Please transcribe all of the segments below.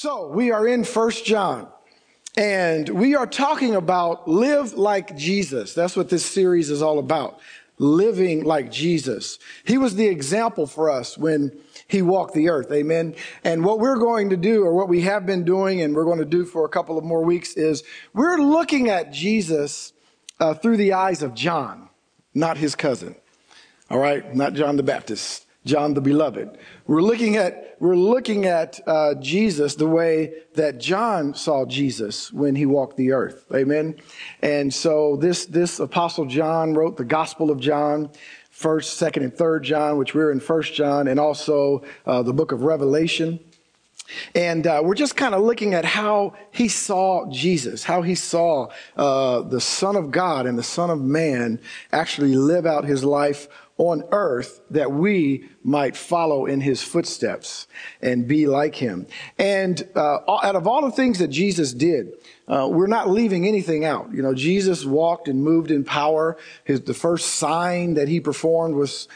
So we are in First John. And we are talking about live like Jesus. That's what this series is all about. Living like Jesus. He was the example for us when he walked the earth. Amen. And what we're going to do, or what we have been doing, and we're going to do for a couple of more weeks, is we're looking at Jesus uh, through the eyes of John, not his cousin. All right. Not John the Baptist. John the Beloved. We're looking at, we're looking at uh, Jesus the way that John saw Jesus when he walked the earth. Amen. And so this, this apostle John wrote the Gospel of John, first, second, and third John, which we're in first John, and also uh, the book of Revelation. And uh, we're just kind of looking at how he saw Jesus, how he saw uh, the Son of God and the Son of Man actually live out his life on earth that we might follow in his footsteps and be like him. And uh, out of all the things that Jesus did, uh, we're not leaving anything out. You know, Jesus walked and moved in power. His the first sign that he performed was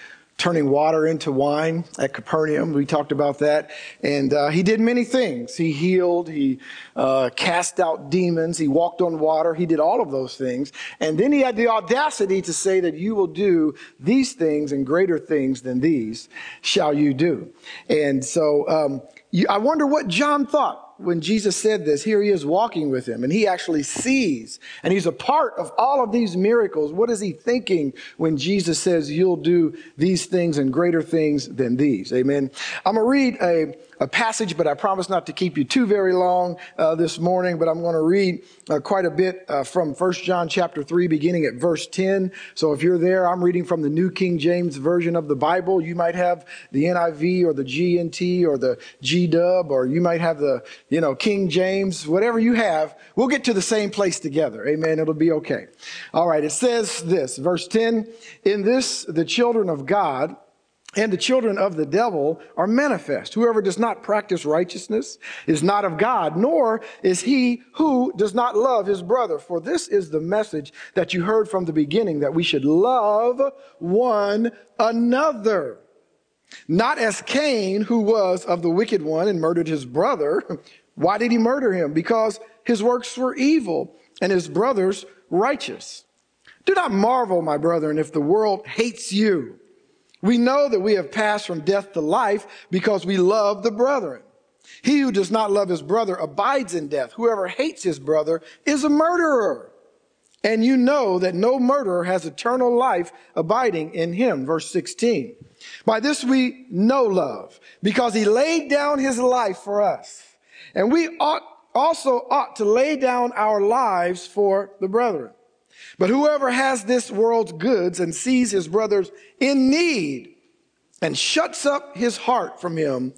turning water into wine at Capernaum. We talked about that. And uh, he did many things. He healed, he uh, cast out demons, he walked on water, he did all of those things. And then he had the audacity to say that you will do these things and greater things than these shall you do. And so um, you, I wonder what John thought when Jesus said this, here he is walking with him and he actually sees and he's a part of all of these miracles. What is he thinking when Jesus says, you'll do these things and greater things than these? Amen. I'm going to read a, a passage, but I promise not to keep you too very long uh, this morning. But I'm going to read uh, quite a bit uh, from First John chapter 3, beginning at verse 10. So if you're there, I'm reading from the New King James Version of the Bible. You might have the NIV or the GNT or the GDub, or you might have the, you know, King James, whatever you have. We'll get to the same place together. Amen. It'll be okay. All right. It says this, verse 10, in this, the children of God, and the children of the devil are manifest. Whoever does not practice righteousness is not of God, nor is he who does not love his brother. For this is the message that you heard from the beginning, that we should love one another. Not as Cain, who was of the wicked one and murdered his brother. Why did he murder him? Because his works were evil and his brothers righteous. Do not marvel, my brethren, if the world hates you. We know that we have passed from death to life because we love the brethren. He who does not love his brother abides in death. Whoever hates his brother is a murderer. And you know that no murderer has eternal life abiding in him. Verse 16. By this we know love because he laid down his life for us. And we ought also ought to lay down our lives for the brethren. But whoever has this world's goods and sees his brothers in need and shuts up his heart from him,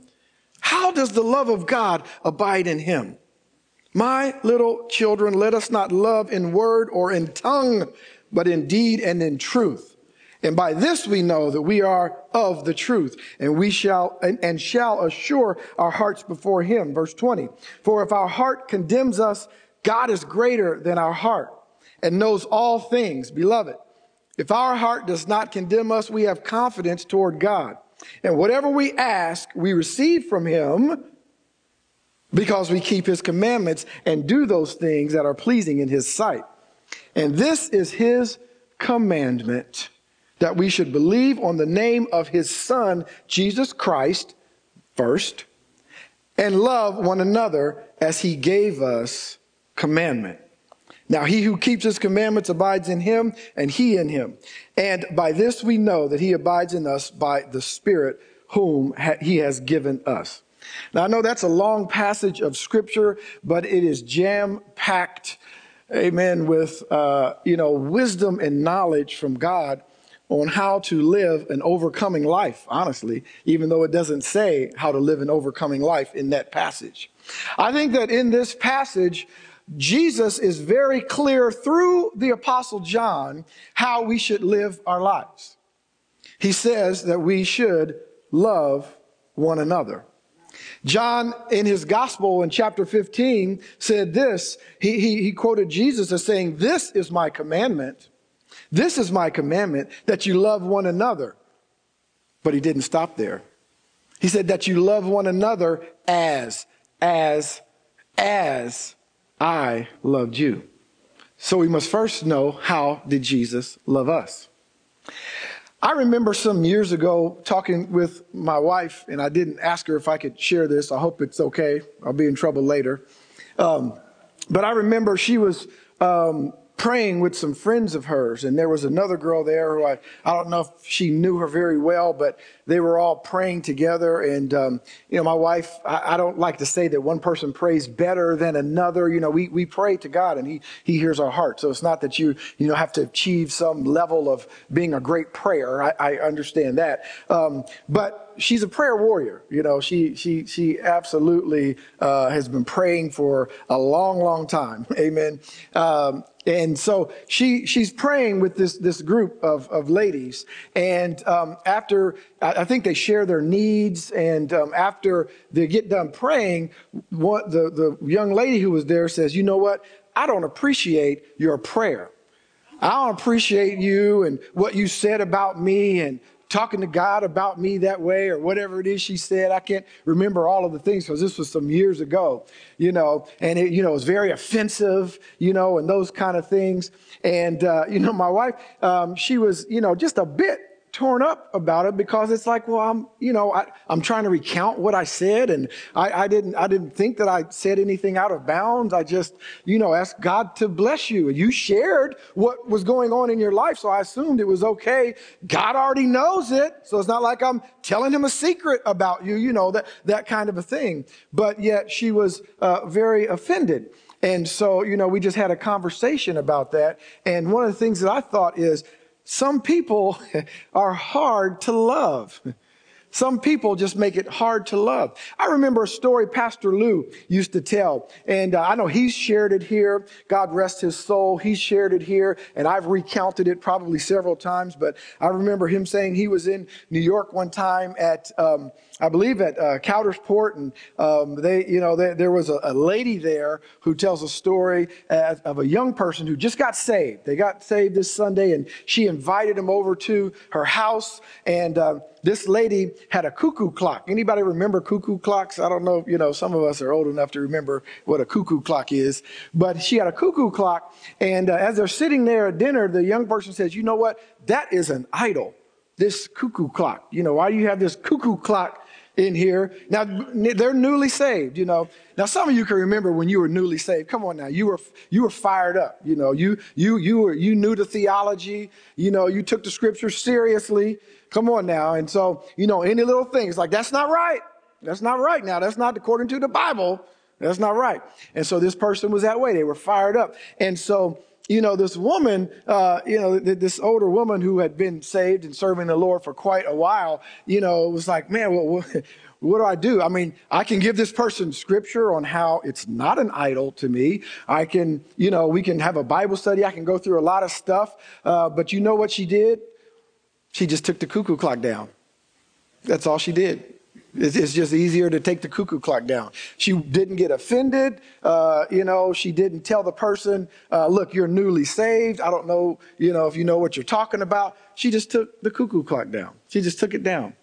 how does the love of God abide in him? My little children, let us not love in word or in tongue, but in deed and in truth. And by this we know that we are of the truth, and we shall and, and, shall assure our hearts before him. Verse 20. For if our heart condemns us, God is greater than our heart and knows all things. Beloved, if our heart does not condemn us, we have confidence toward God. And whatever we ask, we receive from him because we keep his commandments and do those things that are pleasing in his sight. And this is his commandment that we should believe on the name of his son, Jesus Christ, first, and love one another as he gave us commandment. Now, he who keeps his commandments abides in him, and he in him. And by this we know that he abides in us by the Spirit whom he has given us. Now, I know that's a long passage of scripture, but it is jam packed, amen, with, uh, you know, wisdom and knowledge from God on how to live an overcoming life, honestly, even though it doesn't say how to live an overcoming life in that passage. I think that in this passage, Jesus is very clear through the Apostle John how we should live our lives. He says that we should love one another. John, in his gospel in chapter 15, said this. He, he, he quoted Jesus as saying, This is my commandment. This is my commandment that you love one another. But he didn't stop there. He said that you love one another as as, as I loved you. So we must first know how did Jesus love us? I remember some years ago talking with my wife, and I didn't ask her if I could share this. I hope it's okay. I'll be in trouble later. Um, but I remember she was um, praying with some friends of hers, and there was another girl there who I, I don't know if she knew her very well, but they were all praying together. And, um, you know, my wife, I, I, don't like to say that one person prays better than another. You know, we, we pray to God and he, he hears our heart. So it's not that you, you know, have to achieve some level of being a great prayer. I, I understand that. Um, but she's a prayer warrior. You know, she she she absolutely uh, has been praying for a long, long time. Amen. Um, and so she she's praying with this this group of of ladies, and um, after I think they share their needs, and um, after they get done praying, what the the young lady who was there says, "You know what? I don't appreciate your prayer." I don't appreciate you and what you said about me and talking to God about me that way or whatever it is she said. I can't remember all of the things because this was some years ago, you know, and it, you know, it was very offensive, you know, and those kind of things. And, uh, you know, my wife, um, she was, you know, just a bit torn up about it because it's like, well, I'm, you know, I, am trying to recount what I said, and I, I, didn't, I didn't think that I said anything out of bounds. I just, you know, asked God to bless you. You shared what was going on in your life, so I assumed it was okay. God already knows it, so it's not like I'm telling him a secret about you, you know, that that kind of a thing. But yet she was uh, very offended. And so, you know, we just had a conversation about that. And one of the things that I thought is, some people are hard to love. Some people just make it hard to love. I remember a story Pastor Lou used to tell, and uh, I know he's shared it here. God rest his soul. He shared it here, and I've recounted it probably several times. But I remember him saying he was in New York one time at um, I believe at uh, Coudersport, and um, they, you know, they, there was a, a, lady there who tells a story of a young person who just got saved. They got saved this Sunday, and she invited him over to her house. And uh, this lady had a cuckoo clock. Anybody remember cuckoo clocks? I don't know. You know, some of us are old enough to remember what a cuckoo clock is. But she had a cuckoo clock, and uh, as they're sitting there at dinner, the young person says, "You know what? That is an idol." This cuckoo clock. You know, why do you have this cuckoo clock in here. Now, they're newly saved, you know. Now, some of you can remember when you were newly saved. Come on now. You were, you were fired up. You know, you, you, you were, you knew the theology. You know, you took the scripture seriously. Come on now. And so, you know, any little thing, it's like, that's not right. That's not right now. That's not according to the Bible. That's not right. And so this person was that way. They were fired up. And so, you know, this woman, uh, you know, th- this older woman who had been saved and serving the Lord for quite a while, you know, was like, man, well, what, what do I do? I mean, I can give this person scripture on how it's not an idol to me. I can, you know, we can have a Bible study. I can go through a lot of stuff. Uh, but you know what she did? She just took the cuckoo clock down. That's all she did. It's just easier to take the cuckoo clock down. She didn't get offended. Uh, you know, she didn't tell the person, uh, look, you're newly saved. I don't know, you know, if you know what you're talking about. She just took the cuckoo clock down. She just took it down.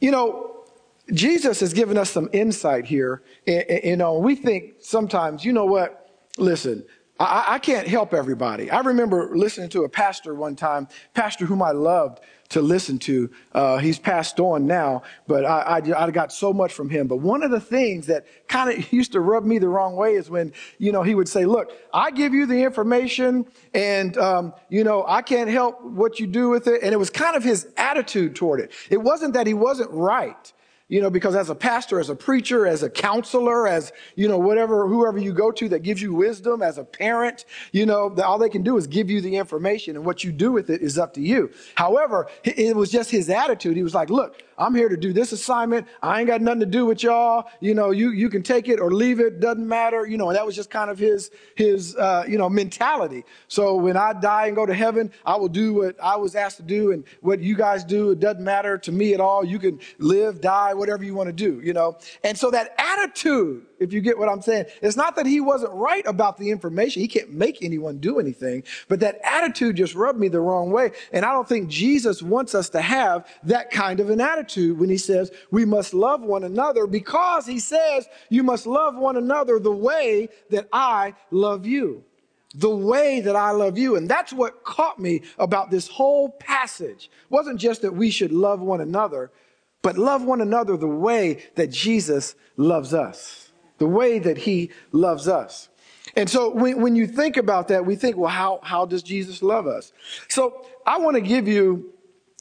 You know, Jesus has given us some insight here. And, You know, we think sometimes, you know what? Listen, I, I can't help everybody. I remember listening to a pastor one time, pastor whom I loved to listen to. Uh, he's passed on now, but I, I, I, got so much from him. But one of the things that kind of used to rub me the wrong way is when, you know, he would say, look, I give you the information and, um, you know, I can't help what you do with it. And it was kind of his attitude toward it. It wasn't that he wasn't right. You know, because as a pastor, as a preacher, as a counselor, as, you know, whatever, whoever you go to that gives you wisdom, as a parent, you know, all they can do is give you the information and what you do with it is up to you. However, it was just his attitude. He was like, look, I'm here to do this assignment. I ain't got nothing to do with y'all. You know, you, you can take it or leave it. Doesn't matter. You know, and that was just kind of his, his, uh, you know, mentality. So when I die and go to heaven, I will do what I was asked to do and what you guys do. It doesn't matter to me at all. You can live, die, whatever you want to do, you know? And so that attitude, if you get what I'm saying, it's not that he wasn't right about the information. He can't make anyone do anything, but that attitude just rubbed me the wrong way. And I don't think Jesus wants us to have that kind of an attitude when he says we must love one another because he says you must love one another the way that I love you the way that I love you. And that's what caught me about this whole passage. It wasn't just that we should love one another, but love one another the way that Jesus loves us, the way that he loves us. And so when, when you think about that, we think, well, how, how does Jesus love us? So I want to give you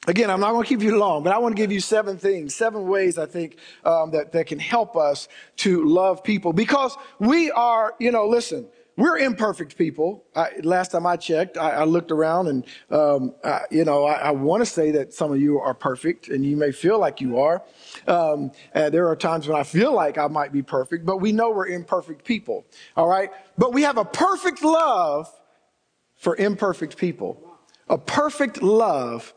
Again, I'm not going to keep you long, but I want to give you seven things, seven ways I think um, that, that can help us to love people because we are, you know, listen, we're imperfect people. I, last time I checked, I, I looked around and, um, I, you know, I, want to say that some of you are perfect and you may feel like you are. Um, there are times when I feel like I might be perfect, but we know we're imperfect people. All right. But we have a perfect love for imperfect people, a perfect love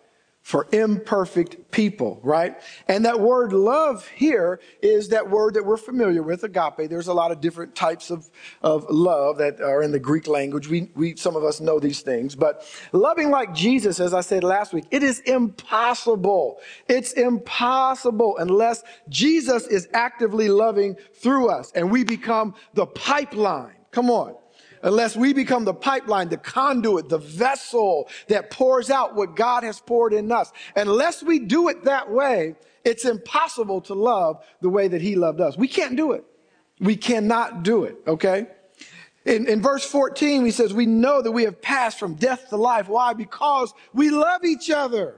for imperfect people, right? And that word love here is that word that we're familiar with, agape. There's a lot of different types of, of love that are in the Greek language. We, we, some of us know these things, but loving like Jesus, as I said last week, it is impossible. It's impossible unless Jesus is actively loving through us and we become the pipeline. Come on unless we become the pipeline, the conduit, the vessel that pours out what God has poured in us. Unless we do it that way, it's impossible to love the way that He loved us. We can't do it. We cannot do it, okay? In, in verse 14, he says, We know that we have passed from death to life. Why? Because we love each other.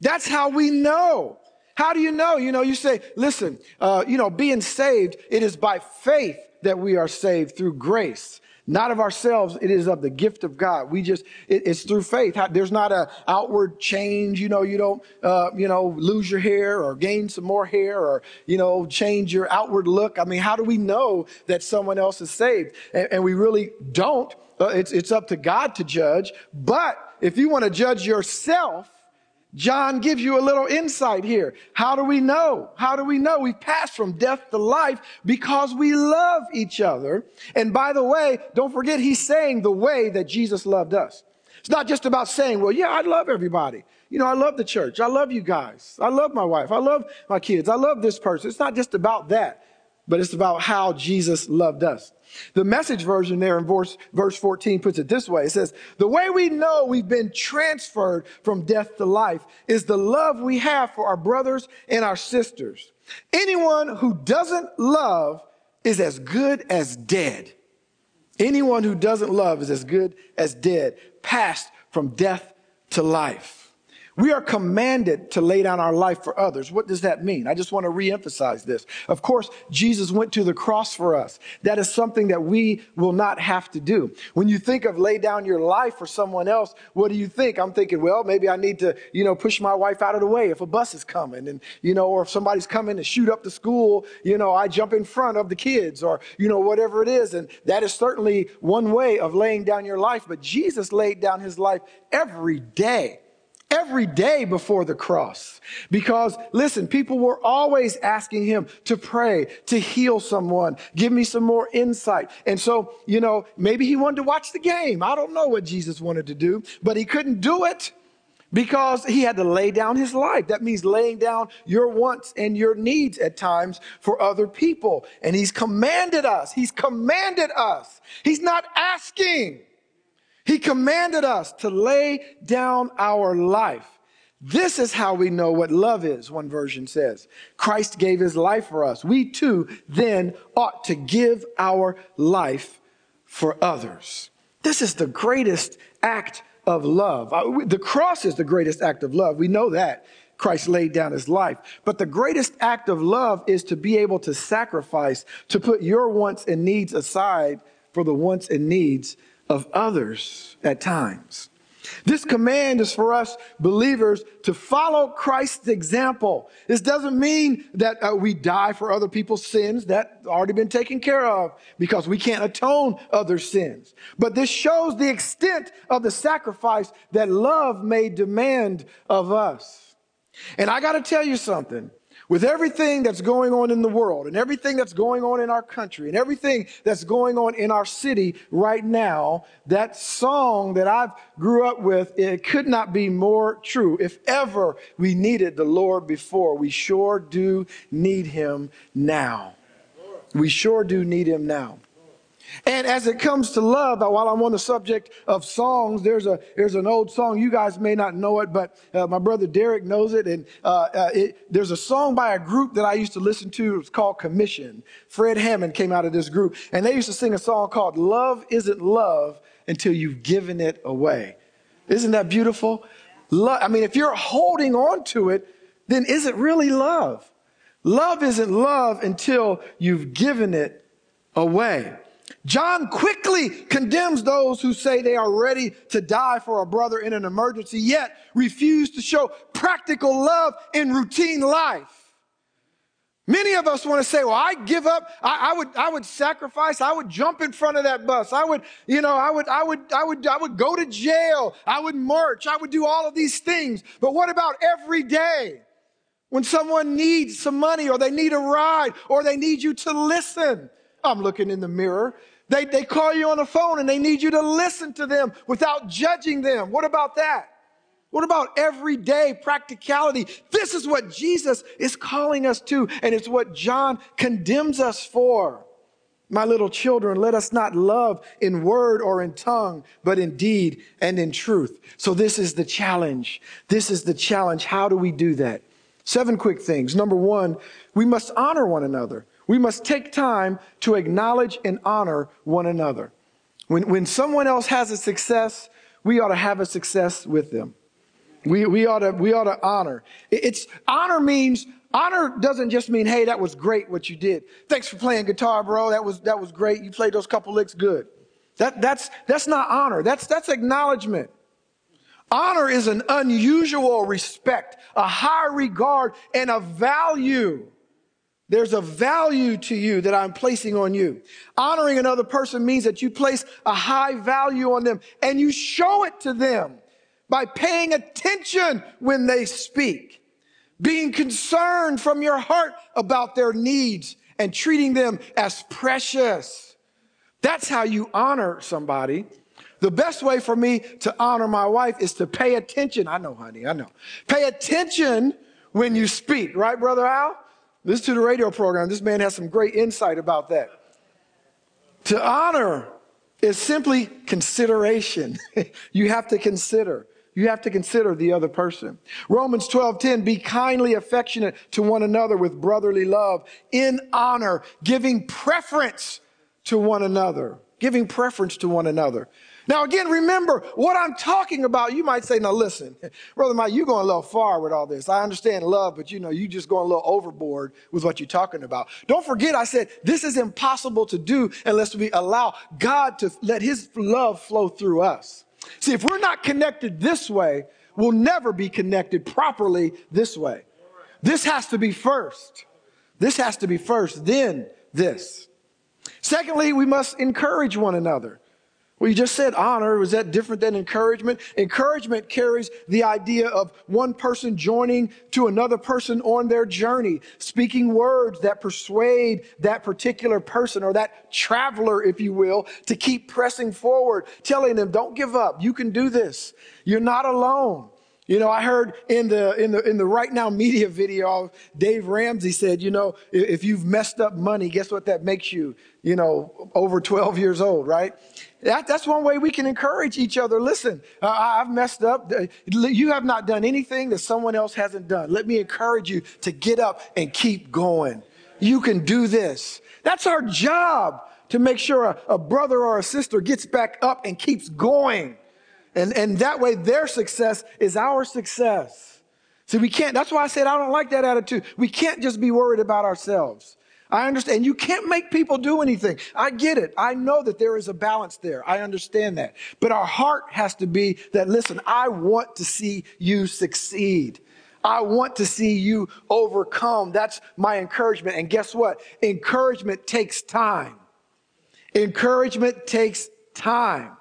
That's how we know. How do you know? You know, you say, listen, uh, you know, being saved, it is by faith that we are saved through grace not of ourselves. It is of the gift of god. We just it, it's through faith. There's not a outward change you know you don't uh, you know lose your hair or gain some more hair or you know change your outward look. I mean how do we know that someone else is saved? And, and we really don't. Uh, it's, it's up to god to judge. But if you want to judge yourself John gives you a little insight here. How do we know? How do we know we pass from death to life? Because we love each other. And by the way, don't forget he's saying the way that Jesus loved us. It's not just about saying, well, yeah, I love everybody. You know, I love the church. I love you guys. I love my wife. I love my kids. I love this person. It's not just about that, but it's about how Jesus loved us. The message version there in verse, verse 14 puts it this way. It says, the way we know we've been transferred from death to life is the love we have for our brothers and our sisters. Anyone who doesn't love is as good as dead. Anyone who doesn't love is as good as dead, passed from death to life. We are commanded to lay down our life for others. What does that mean? I just want to reemphasize this. Of course, Jesus went to the cross for us. That is something that we will not have to do. When you think of lay down your life for someone else, what do you think? I'm thinking, well, maybe I need to, you know, push my wife out of the way if a bus is coming and, you know, or if somebody's coming to shoot up the school, you know, I jump in front of the kids or, you know, whatever it is. And that is certainly one way of laying down your life. But Jesus laid down his life every day every day before the cross. Because listen, people were always asking him to pray, to heal someone, give me some more insight. And so, you know, maybe he wanted to watch the game. I don't know what Jesus wanted to do, but he couldn't do it because he had to lay down his life. That means laying down your wants and your needs at times for other people. And he's commanded us. He's commanded us. He's not asking. He commanded us to lay down our life. This is how we know what love is, one version says. Christ gave his life for us. We too then ought to give our life for others. This is the greatest act of love. Uh, the cross is the greatest act of love. We know that. Christ laid down his life. But the greatest act of love is to be able to sacrifice, to put your wants and needs aside for the wants and needs of others at times. This command is for us believers to follow Christ's example. This doesn't mean that uh, we die for other people's sins. That's already been taken care of because we can't atone other sins. But this shows the extent of the sacrifice that love may demand of us. And I got to tell you something. With everything that's going on in the world and everything that's going on in our country and everything that's going on in our city right now, that song that I've grew up with, it could not be more true. If ever we needed the Lord before, we sure do need him now. We sure do need him now. And as it comes to love, while I'm on the subject of songs, there's a there's an old song. You guys may not know it, but uh, my brother Derek knows it. And uh, uh, it, there's a song by a group that I used to listen to. It's called Commissioned. Fred Hammond came out of this group, and they used to sing a song called "Love Isn't Love Until You've Given It Away." Isn't that beautiful? Love, I mean, if you're holding on to it, then is it really love? Love isn't love until you've given it away. John quickly condemns those who say they are ready to die for a brother in an emergency, yet refuse to show practical love in routine life. Many of us want to say, well, I give up. I, I, would, I would sacrifice. I would jump in front of that bus. I would, you know, I would, I would, I would, I would go to jail. I would march. I would do all of these things. But what about every day? When someone needs some money or they need a ride or they need you to listen. I'm looking in the mirror. They, they call you on the phone and they need you to listen to them without judging them. What about that? What about everyday practicality? This is what Jesus is calling us to, and it's what John condemns us for. My little children, let us not love in word or in tongue, but in deed and in truth. So, this is the challenge. This is the challenge. How do we do that? Seven quick things. Number one, we must honor one another. We must take time to acknowledge and honor one another. When, when someone else has a success, we ought to have a success with them. We, we, ought, to, we ought to honor. It's honor means honor doesn't just mean, hey, that was great what you did. Thanks for playing guitar, bro. That was that was great. You played those couple licks good. That, that's that's not honor. That's that's acknowledgement. Honor is an unusual respect, a high regard, and a value. There's a value to you that I'm placing on you. Honoring another person means that you place a high value on them and you show it to them by paying attention when they speak, being concerned from your heart about their needs and treating them as precious. That's how you honor somebody. The best way for me to honor my wife is to pay attention. I know, honey, I know. Pay attention when you speak, right, Brother Al? Listen to the radio program. This man has some great insight about that. To honor is simply consideration. you have to consider. You have to consider the other person. Romans 12:10 be kindly affectionate to one another with brotherly love in honor, giving preference to one another. Giving preference to one another. Now, again, remember what I'm talking about. You might say, now listen, Brother Mike, you're going a little far with all this. I understand love, but you know, you just going a little overboard with what you're talking about. Don't forget, I said, this is impossible to do unless we allow God to let his love flow through us. See, if we're not connected this way, we'll never be connected properly this way. This has to be first. This has to be first, then this. Secondly, we must encourage one another. Well, you just said honor. Was that different than encouragement? Encouragement carries the idea of one person joining to another person on their journey, speaking words that persuade that particular person or that traveler, if you will, to keep pressing forward, telling them, don't give up. You can do this. You're not alone. You know, I heard in the in the in the RightNow Media video, Dave Ramsey said, you know, if you've messed up money, guess what that makes you? You know, over 12 years old, right? That, that's one way we can encourage each other. Listen, uh, I've messed up. You have not done anything that someone else hasn't done. Let me encourage you to get up and keep going. You can do this. That's our job to make sure a, a brother or a sister gets back up and keeps going. And, and that way their success is our success. See, we can't, that's why I said I don't like that attitude. We can't just be worried about ourselves. I understand. You can't make people do anything. I get it. I know that there is a balance there. I understand that. But our heart has to be that, listen, I want to see you succeed. I want to see you overcome. That's my encouragement. And guess what? Encouragement takes time. Encouragement takes time.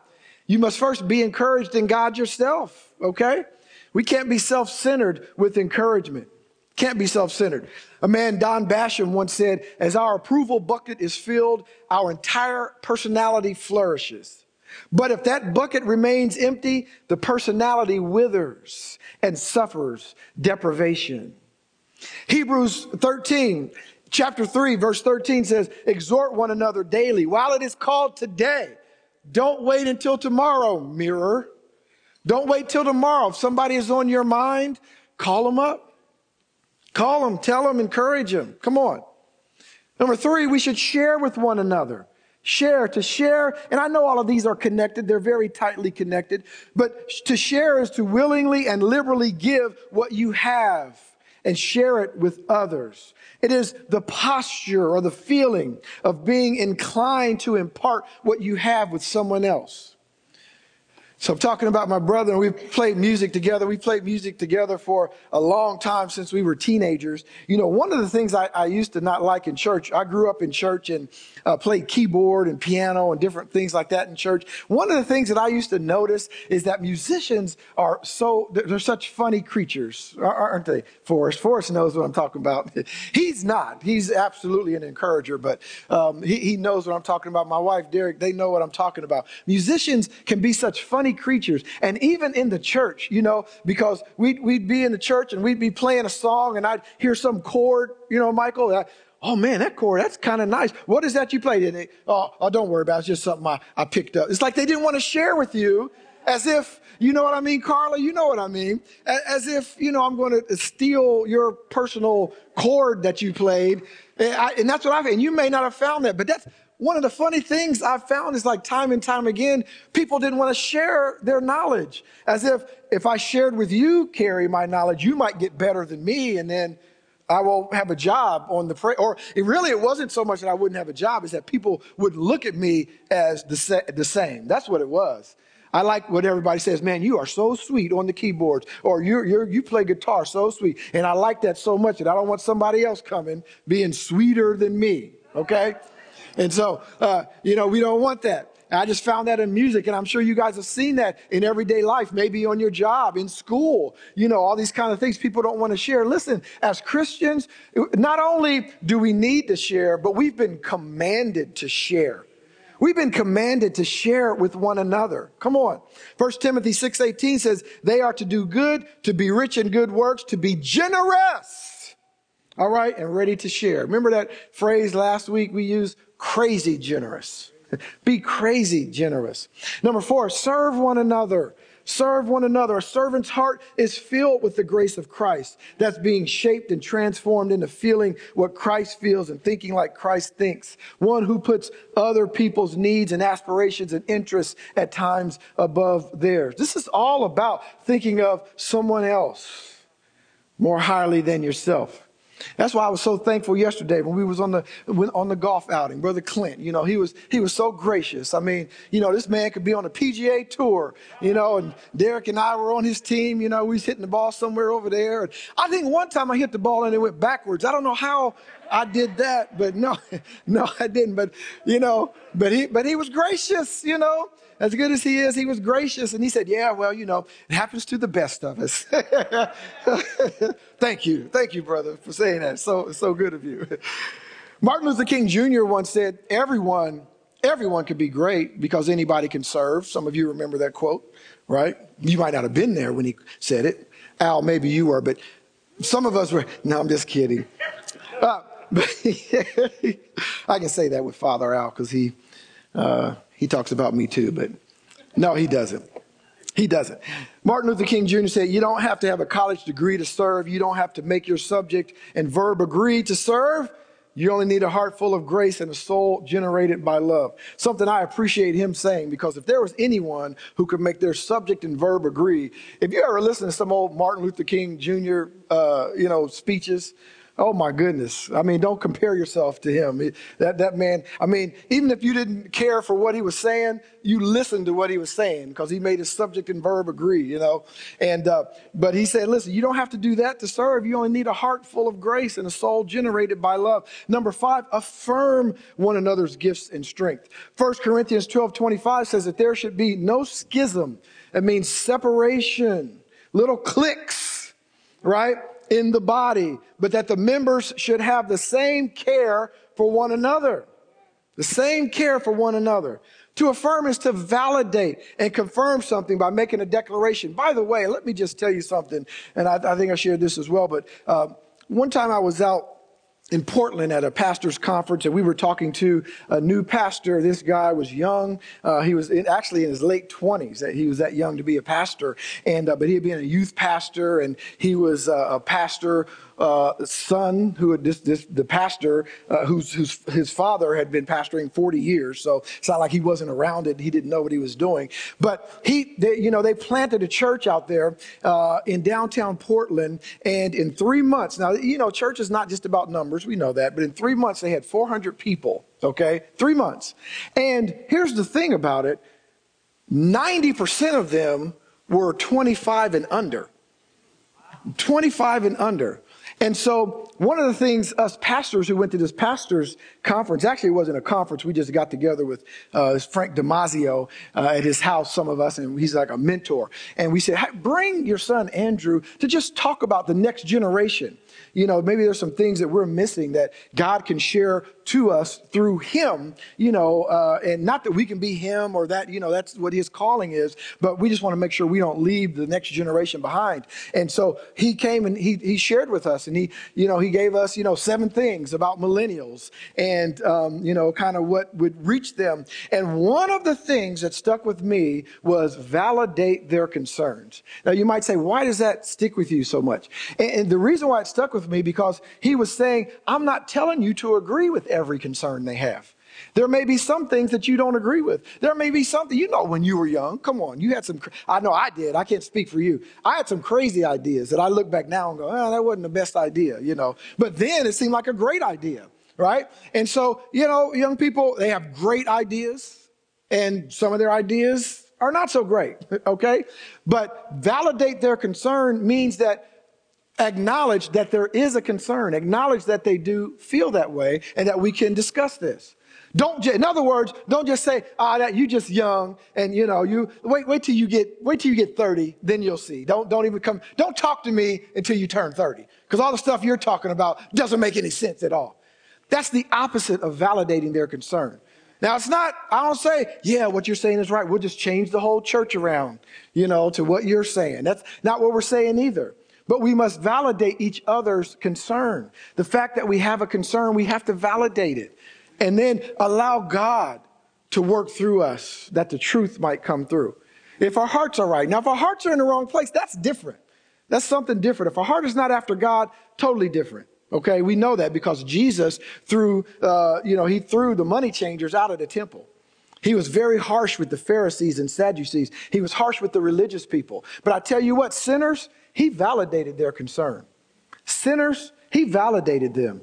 You must first be encouraged in God yourself, okay? We can't be self centered with encouragement. Can't be self centered. A man, Don Basham, once said, As our approval bucket is filled, our entire personality flourishes. But if that bucket remains empty, the personality withers and suffers deprivation. Hebrews 13, chapter 3, verse 13 says, Exhort one another daily while it is called today. Don't wait until tomorrow, mirror. Don't wait till tomorrow. If somebody is on your mind, call them up. Call them, tell them, encourage them. Come on. Number three, we should share with one another. Share, to share, and I know all of these are connected, they're very tightly connected, but to share is to willingly and liberally give what you have and share it with others. It is the posture or the feeling of being inclined to impart what you have with someone else. So I'm talking about my brother, and we've played music together. We played music together for a long time since we were teenagers. You know, one of the things I, I used to not like in church, I grew up in church and uh, played keyboard and piano and different things like that in church. One of the things that I used to notice is that musicians are so, they're such funny creatures, aren't they? Forrest, Forrest knows what I'm talking about. He's not. He's absolutely an encourager, but um, he, he knows what I'm talking about. My wife, Derek, they know what I'm talking about. Musicians can be such funny creatures. And even in the church, you know, because we'd, we'd be in the church and we'd be playing a song and I'd hear some chord, you know, Michael. I, oh man, that chord, that's kind of nice. What is that you played? And they, oh, oh, don't worry about it. It's just something I, I picked up. It's like they didn't want to share with you as if, you know what I mean, Carla? You know what I mean. As if, you know, I'm going to steal your personal chord that you played. And, I, and that's what I've, and you may not have found that, but that's, one of the funny things I've found is like time and time again, people didn't want to share their knowledge. As if if I shared with you, Carrie, my knowledge, you might get better than me, and then I will have a job on the pra- or it really it wasn't so much that I wouldn't have a job, is that people would look at me as the, sa- the same. That's what it was. I like what everybody says, man, you are so sweet on the keyboards, or you you you play guitar so sweet. And I like that so much that I don't want somebody else coming being sweeter than me. Okay? And so, uh, you know, we don't want that. I just found that in music, and I'm sure you guys have seen that in everyday life, maybe on your job, in school, you know, all these kind of things people don't want to share. Listen, as Christians, not only do we need to share, but we've been commanded to share. We've been commanded to share with one another. Come on. 1 Timothy 6:18 says, "They are to do good, to be rich in good works, to be generous." All right, and ready to share. Remember that phrase last week we used crazy generous. Be crazy generous. Number four, serve one another. Serve one another. A servant's heart is filled with the grace of Christ that's being shaped and transformed into feeling what Christ feels and thinking like Christ thinks. One who puts other people's needs and aspirations and interests at times above theirs. This is all about thinking of someone else more highly than yourself. That's why I was so thankful yesterday when we was on the on the golf outing. Brother Clint, you know, he was he was so gracious. I mean, you know, this man could be on a PGA tour, you know, and Derek and I were on his team. You know, we was hitting the ball somewhere over there. And I think one time I hit the ball and it went backwards. I don't know how I did that, but no, no, I didn't. But you know, but he but he was gracious, you know as good as he is, he was gracious. And he said, Yeah, well, you know, it happens to the best of us. Thank you. Thank you, brother, for saying that. So, so good of you. Martin Luther King Jr. once said, Everyone, everyone can be great because anybody can serve. Some of you remember that quote, right? You might not have been there when he said it. Al, maybe you were, but some of us were, no, I'm just kidding. Uh, I can say that with Father Al because he, uh, he talks about me too, but no, he doesn't. He doesn't. Martin Luther King Jr. said, You don't have to have a college degree to serve. You don't have to make your subject and verb agree to serve. You only need a heart full of grace and a soul generated by love. Something I appreciate him saying because if there was anyone who could make their subject and verb agree, if you ever listen to some old Martin Luther King Jr. Uh, you know speeches, Oh my goodness. I mean, don't compare yourself to him. That, that man, I mean, even if you didn't care for what he was saying, you listened to what he was saying because he made his subject and verb agree, you know. And, uh, but he said, listen, you don't have to do that to serve. You only need a heart full of grace and a soul generated by love. Number five, affirm one another's gifts and strength. 1 Corinthians 12 25 says that there should be no schism. It means separation, little cliques right? In the body, but that the members should have the same care for one another. The same care for one another. To affirm is to validate and confirm something by making a declaration. By the way, let me just tell you something, and I, I think I shared this as well, but uh, one time I was out in Portland at a pastor's conference, and we were talking to a new pastor. This guy was young. Uh, he was in, actually in his late 20s. He was that young to be a pastor, and uh, but he had been a youth pastor, and he was uh, a pastor uh, son who had this, this the pastor uh, whose his father had been pastoring 40 years. So it's not like he wasn't around it. He didn't know what he was doing. But he, they, you know, they planted a church out there uh, in downtown Portland, and in three months, now you know, church is not just about numbers. We know that, but in three months they had 400 people. Okay, three months. And here's the thing about it: 90% of them were 25 and under. 25 and under. And so, one of the things us pastors who went to this pastors conference, actually it wasn't a conference, we just got together with uh, Frank Damazio uh, at his house, some of us, and he's like a mentor. And we said, bring your son Andrew to just talk about the next generation you know, maybe there's some things that we're missing that God can share to us through Him, you know, uh, and not that we can be Him or that, you know, that's what His calling is, but we just want to make sure we don't leave the next generation behind. And so He came and He, he shared with us and He, you know, He gave us, you know, seven things about millennials and, um, you know, kind of what would reach them. And one of the things that stuck with me was validate their concerns. Now, you might say, why does that stick with you so much? And, and the reason why it stuck with me because he was saying, I'm not telling you to agree with every concern they have. There may be some things that you don't agree with. There may be something, you know, when you were young, come on, you had some, I know I did. I can't speak for you. I had some crazy ideas that I look back now and go, oh, that wasn't the best idea, you know. But then it seemed like a great idea, right? And so, you know, young people, they have great ideas, and some of their ideas are not so great, okay? But validate their concern means that acknowledge that there is a concern, acknowledge that they do feel that way, and that we can discuss this. Don't, in other words, don't just say, ah, that you just young and you know, you wait, wait till you get, wait till you get 30, then you'll see. Don't, don't even come, don't talk to me until you turn 30. Because all the stuff you're talking about doesn't make any sense at all. That's the opposite of validating their concern. Now it's not, I don't say, yeah, what you're saying is right. We'll just change the whole church around, you know, to what you're saying. That's not what we're saying either. But we must validate each other's concern. The fact that we have a concern, we have to validate it. And then allow God to work through us that the truth might come through. If our hearts are right. Now, if our hearts are in the wrong place, that's different. That's something different. If our heart is not after God, totally different. Okay, we know that because Jesus threw, uh, you know, he threw the money changers out of the temple. He was very harsh with the Pharisees and Sadducees. He was harsh with the religious people. But I tell you what, sinners, he validated their concern. Sinners, he validated them.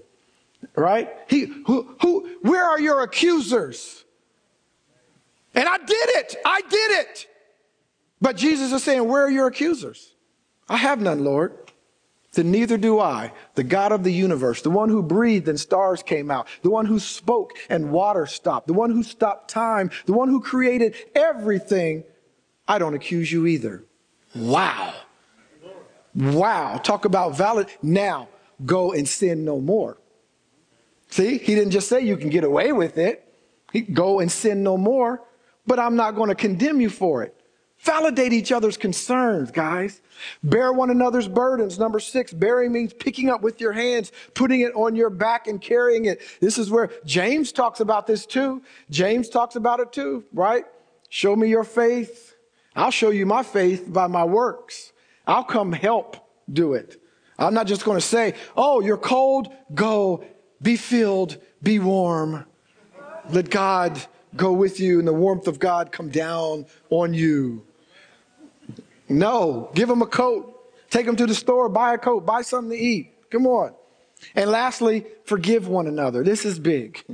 Right? He who who where are your accusers? And I did it. I did it. But Jesus is saying, Where are your accusers? I have none, Lord. Then neither do I. The God of the universe, the one who breathed and stars came out, the one who spoke and water stopped, the one who stopped time, the one who created everything, I don't accuse you either. Wow. Wow. Talk about valid. Now, go and sin no more. See, he didn't just say you can get away with it. He, go and sin no more, but I'm not going to condemn you for it. Validate each other's concerns, guys. Bear one another's burdens. Number six, bearing means picking up with your hands, putting it on your back and carrying it. This is where James talks about this too. James talks about it too, right? Show me your faith. I'll show you my faith by my works. I'll come help do it. I'm not just going to say, oh, you're cold, go, be filled, be warm. Let God go with you and the warmth of God come down on you. No, give them a coat. Take them to the store, buy a coat, buy something to eat. Come on. And lastly, forgive one another. This is big.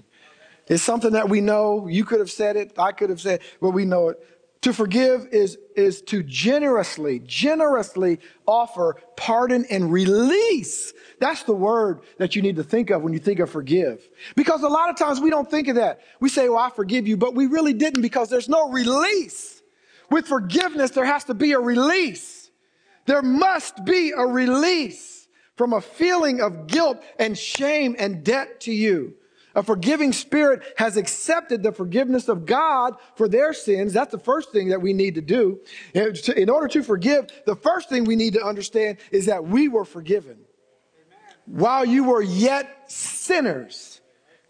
It's something that we know. You could have said it. I could have said, but we know it. To forgive is, is to generously, generously offer pardon and release. That's the word that you need to think of when you think of forgive. Because a lot of times we don't think of that. We say, well, I forgive you, but we really didn't because there's no release. With forgiveness, there has to be a release. There must be a release. from a feeling of guilt and shame and debt to you. A forgiving spirit has accepted the forgiveness of God for their sins. That's the first thing that we need to do. In order to forgive, the first thing we need to understand is that we were forgiven. While you were yet sinners,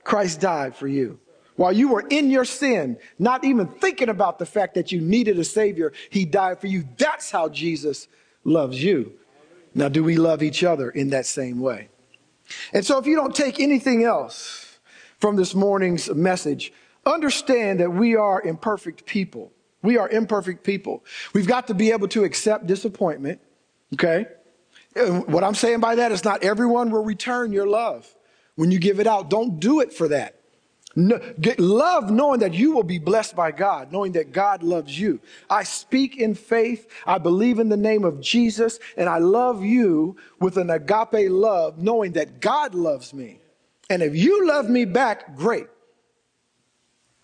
Christ died for you. While you were in your sin, not even thinking about the fact that you needed a Savior, He died for you. That's how Jesus loves you. Now, do we love each other in that same way? And so, if you don't take anything else from this morning's message, understand that we are imperfect people. We are imperfect people. We've got to be able to accept disappointment, okay? What I'm saying by that is not everyone will return your love when you give it out. Don't do it for that. No, get love knowing that you will be blessed by God, knowing that God loves you. I speak in faith. I believe in the name of Jesus, and I love you with an agape love, knowing that God loves me. And if you love me back, great.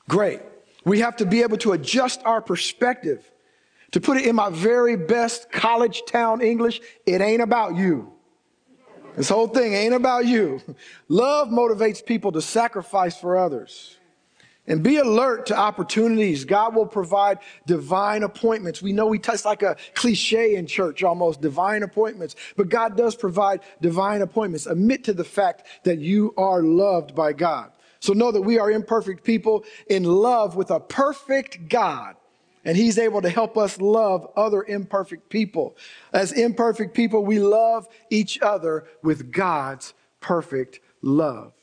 Great. We have to be able to adjust our perspective. To put it in my very best college town English, it ain't about you. This whole thing ain't about you. Love motivates people to sacrifice for others. And be alert to opportunities. God will provide divine appointments. We know we touch like a cliche in church almost, divine appointments. But God does provide divine appointments. Admit to the fact that you are loved by God. So know that we are imperfect people in love with a perfect God and he's able to help us love other imperfect people. As imperfect people, we love each other with God's perfect love.